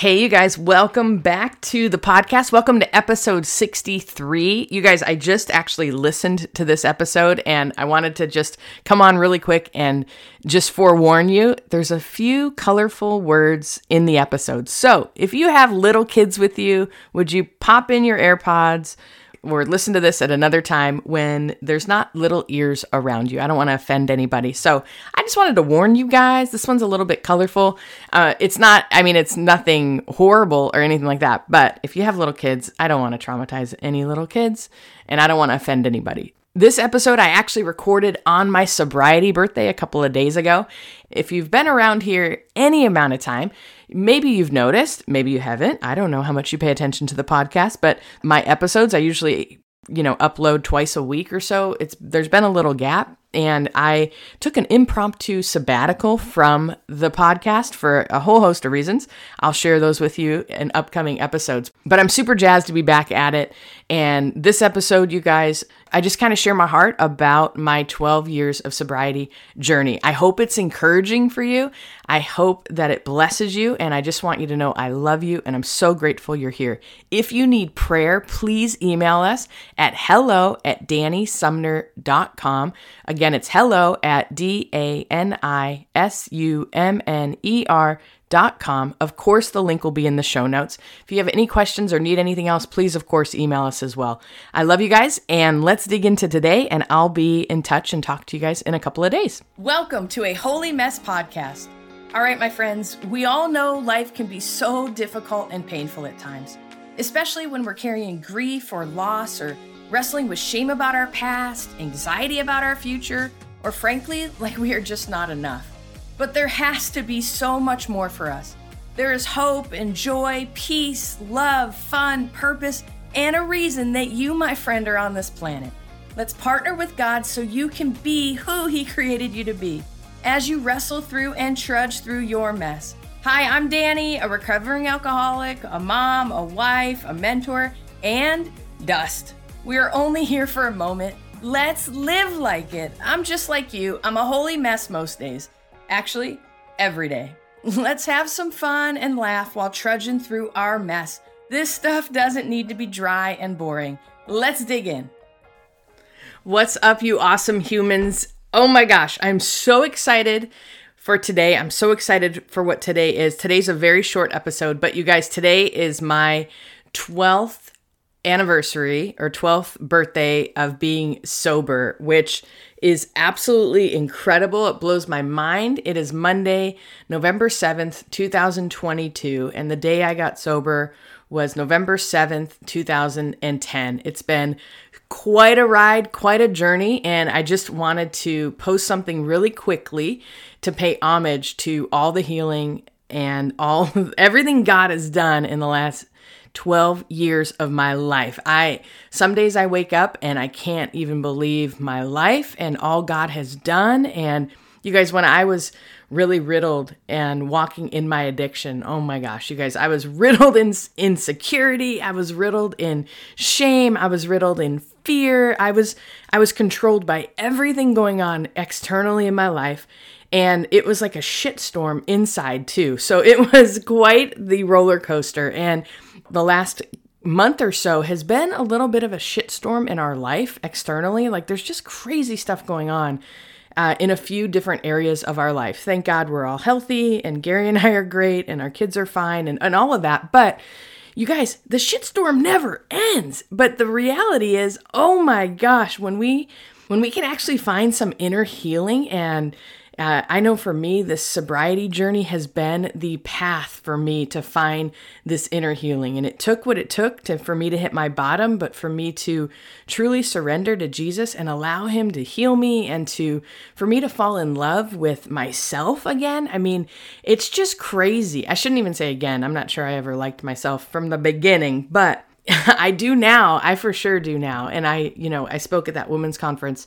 Hey, you guys, welcome back to the podcast. Welcome to episode 63. You guys, I just actually listened to this episode and I wanted to just come on really quick and just forewarn you there's a few colorful words in the episode. So if you have little kids with you, would you pop in your AirPods? Or listen to this at another time when there's not little ears around you. I don't want to offend anybody. So I just wanted to warn you guys. This one's a little bit colorful. Uh, it's not, I mean, it's nothing horrible or anything like that. But if you have little kids, I don't want to traumatize any little kids and I don't want to offend anybody. This episode I actually recorded on my sobriety birthday a couple of days ago. If you've been around here any amount of time, maybe you've noticed, maybe you haven't. I don't know how much you pay attention to the podcast, but my episodes I usually, you know, upload twice a week or so. It's there's been a little gap and I took an impromptu sabbatical from the podcast for a whole host of reasons. I'll share those with you in upcoming episodes. But I'm super jazzed to be back at it. And this episode, you guys, I just kind of share my heart about my 12 years of sobriety journey. I hope it's encouraging for you. I hope that it blesses you. And I just want you to know I love you and I'm so grateful you're here. If you need prayer, please email us at hello at danisumner.com. Again, it's hello at D A N I S U M N E R dot com. Of course, the link will be in the show notes. If you have any questions or need anything else, please, of course, email us as well. I love you guys, and let's dig into today, and I'll be in touch and talk to you guys in a couple of days. Welcome to a Holy Mess podcast. All right, my friends, we all know life can be so difficult and painful at times, especially when we're carrying grief or loss or wrestling with shame about our past, anxiety about our future, or frankly, like we are just not enough. But there has to be so much more for us. There is hope and joy, peace, love, fun, purpose, and a reason that you, my friend, are on this planet. Let's partner with God so you can be who He created you to be as you wrestle through and trudge through your mess. Hi, I'm Dani, a recovering alcoholic, a mom, a wife, a mentor, and dust. We are only here for a moment. Let's live like it. I'm just like you. I'm a holy mess most days. Actually, every day. Let's have some fun and laugh while trudging through our mess. This stuff doesn't need to be dry and boring. Let's dig in. What's up, you awesome humans? Oh my gosh, I'm so excited for today. I'm so excited for what today is. Today's a very short episode, but you guys, today is my 12th anniversary or 12th birthday of being sober, which is absolutely incredible. It blows my mind. It is Monday, November 7th, 2022, and the day I got sober was November 7th, 2010. It's been quite a ride, quite a journey, and I just wanted to post something really quickly to pay homage to all the healing and all everything God has done in the last 12 years of my life. I some days I wake up and I can't even believe my life and all God has done and you guys when I was really riddled and walking in my addiction. Oh my gosh, you guys, I was riddled in insecurity, I was riddled in shame, I was riddled in fear. I was I was controlled by everything going on externally in my life and it was like a shitstorm inside too. So it was quite the roller coaster and the last month or so has been a little bit of a shitstorm in our life externally. Like there's just crazy stuff going on uh, in a few different areas of our life. Thank God we're all healthy and Gary and I are great and our kids are fine and, and all of that. But you guys, the shitstorm never ends. But the reality is, oh my gosh, when we when we can actually find some inner healing and uh, I know for me, this sobriety journey has been the path for me to find this inner healing. And it took what it took to, for me to hit my bottom, but for me to truly surrender to Jesus and allow Him to heal me and to, for me to fall in love with myself again. I mean, it's just crazy. I shouldn't even say again. I'm not sure I ever liked myself from the beginning, but I do now. I for sure do now. And I, you know, I spoke at that women's conference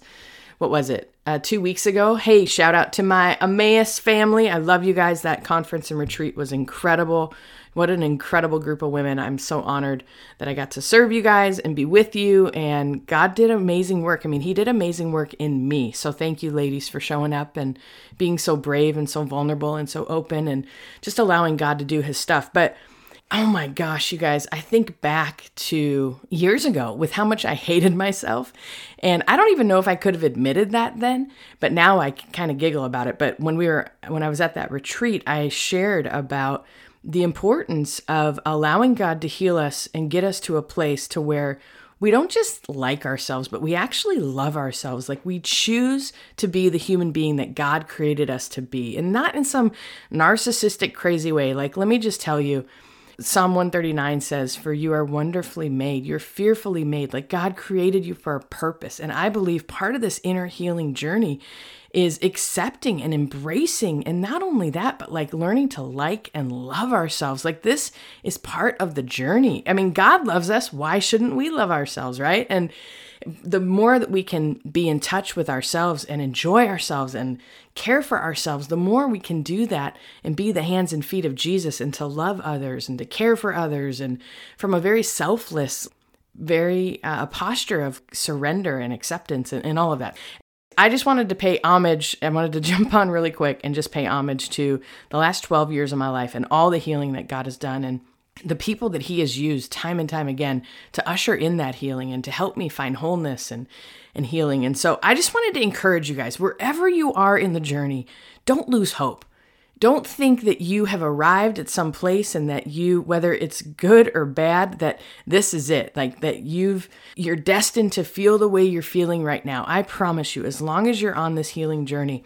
what was it, uh, two weeks ago. Hey, shout out to my Emmaus family. I love you guys. That conference and retreat was incredible. What an incredible group of women. I'm so honored that I got to serve you guys and be with you. And God did amazing work. I mean, He did amazing work in me. So thank you, ladies, for showing up and being so brave and so vulnerable and so open and just allowing God to do His stuff. But oh my gosh, you guys, I think back to years ago with how much I hated myself. And I don't even know if I could have admitted that then, but now I kind of giggle about it. But when we were, when I was at that retreat, I shared about the importance of allowing God to heal us and get us to a place to where we don't just like ourselves, but we actually love ourselves. Like we choose to be the human being that God created us to be, and not in some narcissistic, crazy way. Like, let me just tell you, Psalm 139 says, For you are wonderfully made. You're fearfully made. Like God created you for a purpose. And I believe part of this inner healing journey is accepting and embracing. And not only that, but like learning to like and love ourselves. Like this is part of the journey. I mean, God loves us. Why shouldn't we love ourselves, right? And the more that we can be in touch with ourselves and enjoy ourselves and care for ourselves, the more we can do that and be the hands and feet of Jesus and to love others and to care for others and from a very selfless, very uh, a posture of surrender and acceptance and, and all of that. I just wanted to pay homage. I wanted to jump on really quick and just pay homage to the last 12 years of my life and all the healing that God has done. And the people that he has used time and time again to usher in that healing and to help me find wholeness and and healing. And so I just wanted to encourage you guys wherever you are in the journey, don't lose hope. Don't think that you have arrived at some place and that you whether it's good or bad that this is it. Like that you've you're destined to feel the way you're feeling right now. I promise you as long as you're on this healing journey,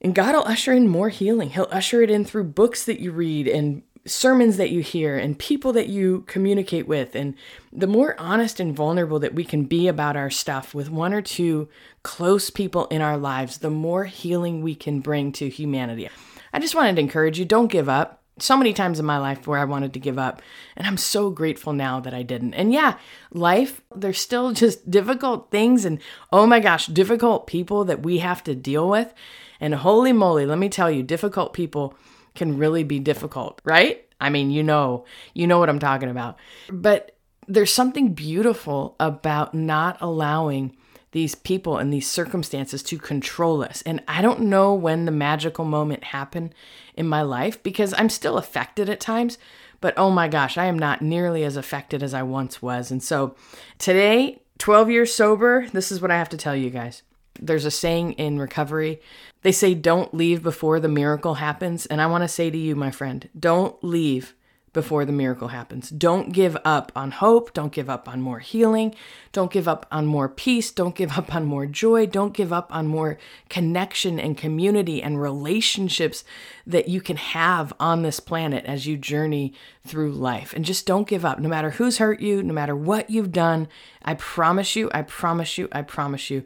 and God will usher in more healing. He'll usher it in through books that you read and sermons that you hear and people that you communicate with. And the more honest and vulnerable that we can be about our stuff with one or two close people in our lives, the more healing we can bring to humanity. I just wanted to encourage you don't give up. So many times in my life where I wanted to give up, and I'm so grateful now that I didn't. And yeah, life, there's still just difficult things, and oh my gosh, difficult people that we have to deal with. And holy moly, let me tell you, difficult people can really be difficult, right? I mean, you know, you know what I'm talking about. But there's something beautiful about not allowing these people and these circumstances to control us. And I don't know when the magical moment happened in my life because I'm still affected at times, but oh my gosh, I am not nearly as affected as I once was. And so today, 12 years sober, this is what I have to tell you guys. There's a saying in recovery. They say, don't leave before the miracle happens. And I want to say to you, my friend, don't leave before the miracle happens. Don't give up on hope. Don't give up on more healing. Don't give up on more peace. Don't give up on more joy. Don't give up on more connection and community and relationships that you can have on this planet as you journey through life. And just don't give up, no matter who's hurt you, no matter what you've done. I promise you, I promise you, I promise you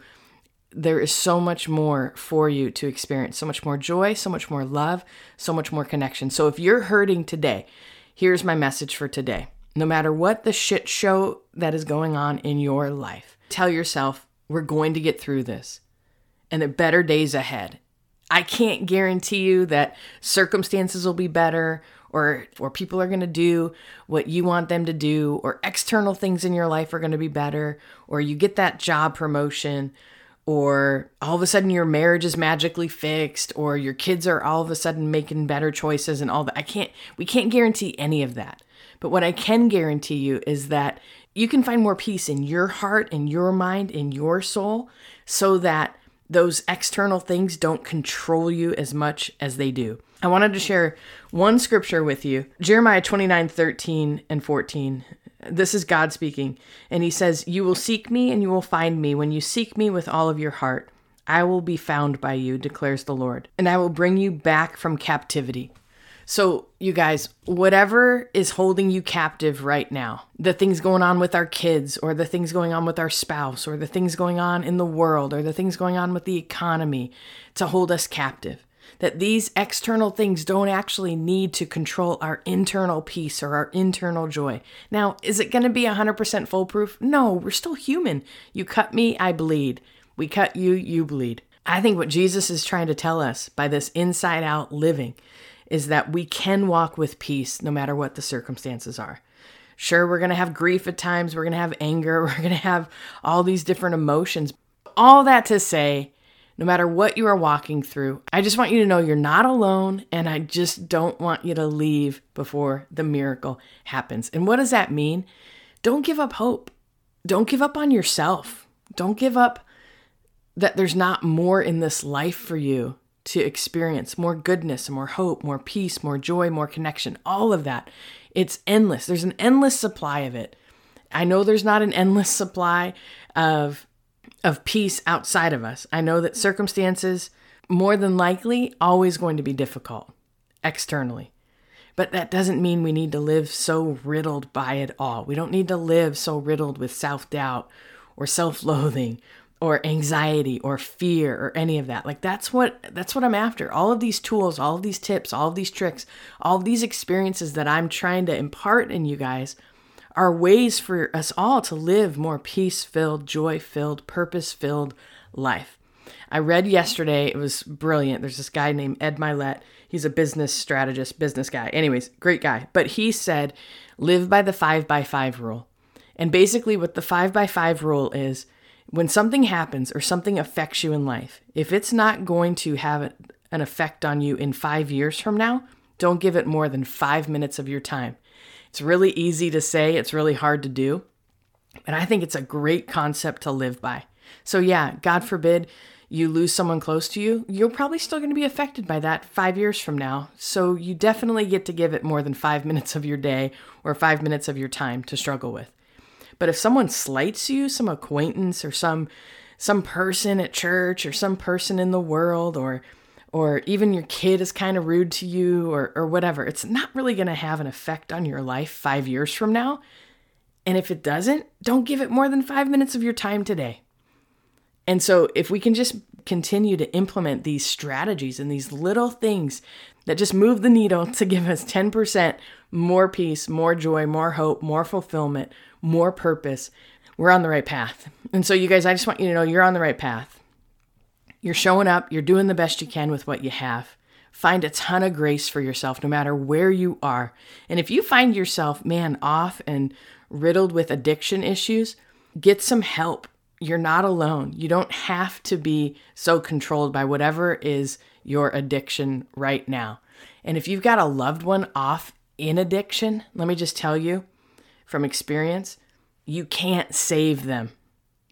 there is so much more for you to experience so much more joy, so much more love, so much more connection. So if you're hurting today, here's my message for today. No matter what the shit show that is going on in your life, tell yourself, we're going to get through this and there better days ahead. I can't guarantee you that circumstances will be better or or people are going to do what you want them to do or external things in your life are going to be better or you get that job promotion or all of a sudden your marriage is magically fixed or your kids are all of a sudden making better choices and all that. I can't we can't guarantee any of that. But what I can guarantee you is that you can find more peace in your heart, in your mind, in your soul so that those external things don't control you as much as they do. I wanted to share one scripture with you. Jeremiah 29, 13 and 14 this is God speaking. And he says, You will seek me and you will find me when you seek me with all of your heart. I will be found by you, declares the Lord, and I will bring you back from captivity. So, you guys, whatever is holding you captive right now, the things going on with our kids, or the things going on with our spouse, or the things going on in the world, or the things going on with the economy to hold us captive that these external things don't actually need to control our internal peace or our internal joy. Now, is it going to be 100% foolproof? No, we're still human. You cut me, I bleed. We cut you, you bleed. I think what Jesus is trying to tell us by this inside out living is that we can walk with peace no matter what the circumstances are. Sure, we're going to have grief at times, we're going to have anger, we're going to have all these different emotions. All that to say, no matter what you are walking through. I just want you to know you're not alone, and I just don't want you to leave before the miracle happens. And what does that mean? Don't give up hope. Don't give up on yourself. Don't give up that there's not more in this life for you to experience more goodness, more hope, more peace, more joy, more connection, all of that. It's endless. There's an endless supply of it. I know there's not an endless supply of of peace outside of us. I know that circumstances more than likely always going to be difficult externally. But that doesn't mean we need to live so riddled by it all. We don't need to live so riddled with self-doubt or self-loathing or anxiety or fear or any of that. Like that's what that's what I'm after. All of these tools, all of these tips, all of these tricks, all of these experiences that I'm trying to impart in you guys are ways for us all to live more peace-filled, joy-filled, purpose-filled life. I read yesterday, it was brilliant. There's this guy named Ed Mylett. He's a business strategist, business guy. Anyways, great guy. But he said, live by the five by five rule. And basically, what the five by five rule is when something happens or something affects you in life, if it's not going to have an effect on you in five years from now, don't give it more than five minutes of your time. It's really easy to say, it's really hard to do. And I think it's a great concept to live by. So, yeah, God forbid you lose someone close to you, you're probably still going to be affected by that five years from now. So, you definitely get to give it more than five minutes of your day or five minutes of your time to struggle with. But if someone slights you, some acquaintance or some some person at church or some person in the world or or even your kid is kind of rude to you or or whatever, it's not really going to have an effect on your life 5 years from now. And if it doesn't, don't give it more than 5 minutes of your time today. And so if we can just continue to implement these strategies and these little things that just move the needle to give us 10% more peace, more joy, more hope, more fulfillment, more purpose, we're on the right path. And so, you guys, I just want you to know you're on the right path. You're showing up, you're doing the best you can with what you have. Find a ton of grace for yourself no matter where you are. And if you find yourself, man, off and riddled with addiction issues, get some help. You're not alone. You don't have to be so controlled by whatever is your addiction right now. And if you've got a loved one off in addiction, let me just tell you, from experience, you can't save them.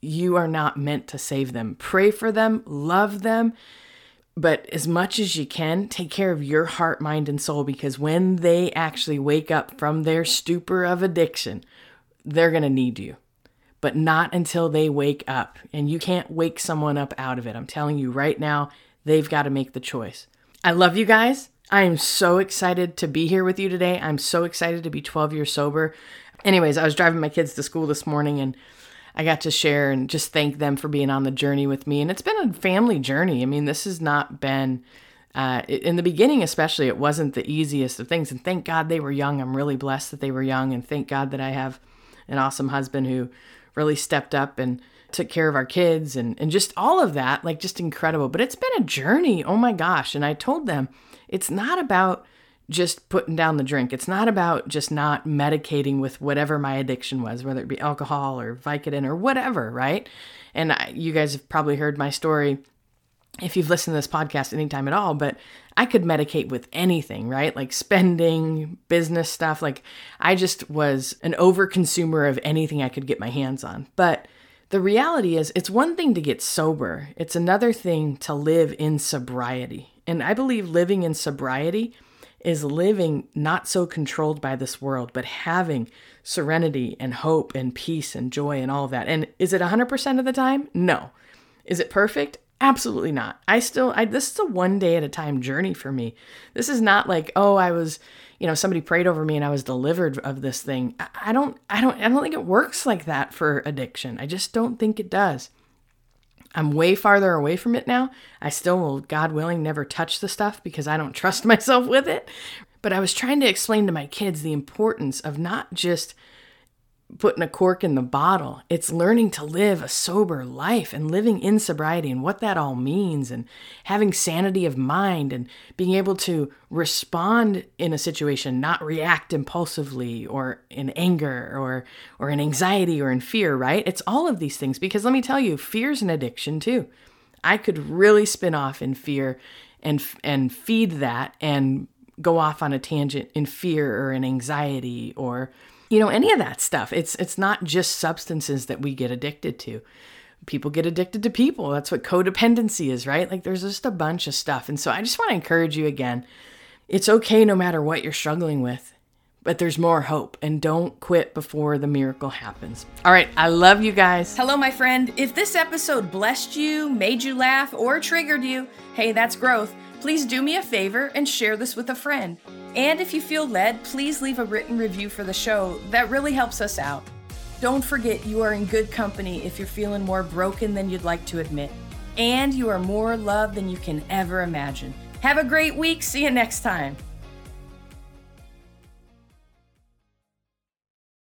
You are not meant to save them. Pray for them, love them, but as much as you can, take care of your heart, mind, and soul because when they actually wake up from their stupor of addiction, they're going to need you. But not until they wake up. And you can't wake someone up out of it. I'm telling you right now, they've got to make the choice. I love you guys. I am so excited to be here with you today. I'm so excited to be 12 years sober anyways, I was driving my kids to school this morning and I got to share and just thank them for being on the journey with me. And it's been a family journey. I mean, this has not been, uh, in the beginning, especially, it wasn't the easiest of things. And thank God they were young. I'm really blessed that they were young. And thank God that I have an awesome husband who really stepped up and took care of our kids and, and just all of that. Like, just incredible. But it's been a journey. Oh my gosh. And I told them it's not about just putting down the drink. It's not about just not medicating with whatever my addiction was, whether it be alcohol or Vicodin or whatever, right? And I, you guys have probably heard my story if you've listened to this podcast anytime at all, but I could medicate with anything, right? Like spending, business stuff. Like I just was an overconsumer of anything I could get my hands on. But the reality is, it's one thing to get sober, it's another thing to live in sobriety. And I believe living in sobriety is living not so controlled by this world, but having serenity and hope and peace and joy and all of that. And is it 100% of the time? No. Is it perfect? Absolutely not. I still, I, this is a one day at a time journey for me. This is not like, oh, I was, you know, somebody prayed over me and I was delivered of this thing. I don't, I don't, I don't think it works like that for addiction. I just don't think it does. I'm way farther away from it now. I still will, God willing, never touch the stuff because I don't trust myself with it. But I was trying to explain to my kids the importance of not just putting a cork in the bottle. It's learning to live a sober life and living in sobriety and what that all means and having sanity of mind and being able to respond in a situation, not react impulsively or in anger or or in anxiety or in fear, right? It's all of these things because let me tell you, fear's an addiction too. I could really spin off in fear and and feed that and go off on a tangent in fear or in anxiety or you know any of that stuff. It's it's not just substances that we get addicted to. People get addicted to people. That's what codependency is, right? Like there's just a bunch of stuff. And so I just want to encourage you again. It's okay no matter what you're struggling with but there's more hope and don't quit before the miracle happens. All right, I love you guys. Hello, my friend. If this episode blessed you, made you laugh, or triggered you, hey, that's growth. Please do me a favor and share this with a friend. And if you feel led, please leave a written review for the show. That really helps us out. Don't forget you are in good company if you're feeling more broken than you'd like to admit. And you are more loved than you can ever imagine. Have a great week. See you next time.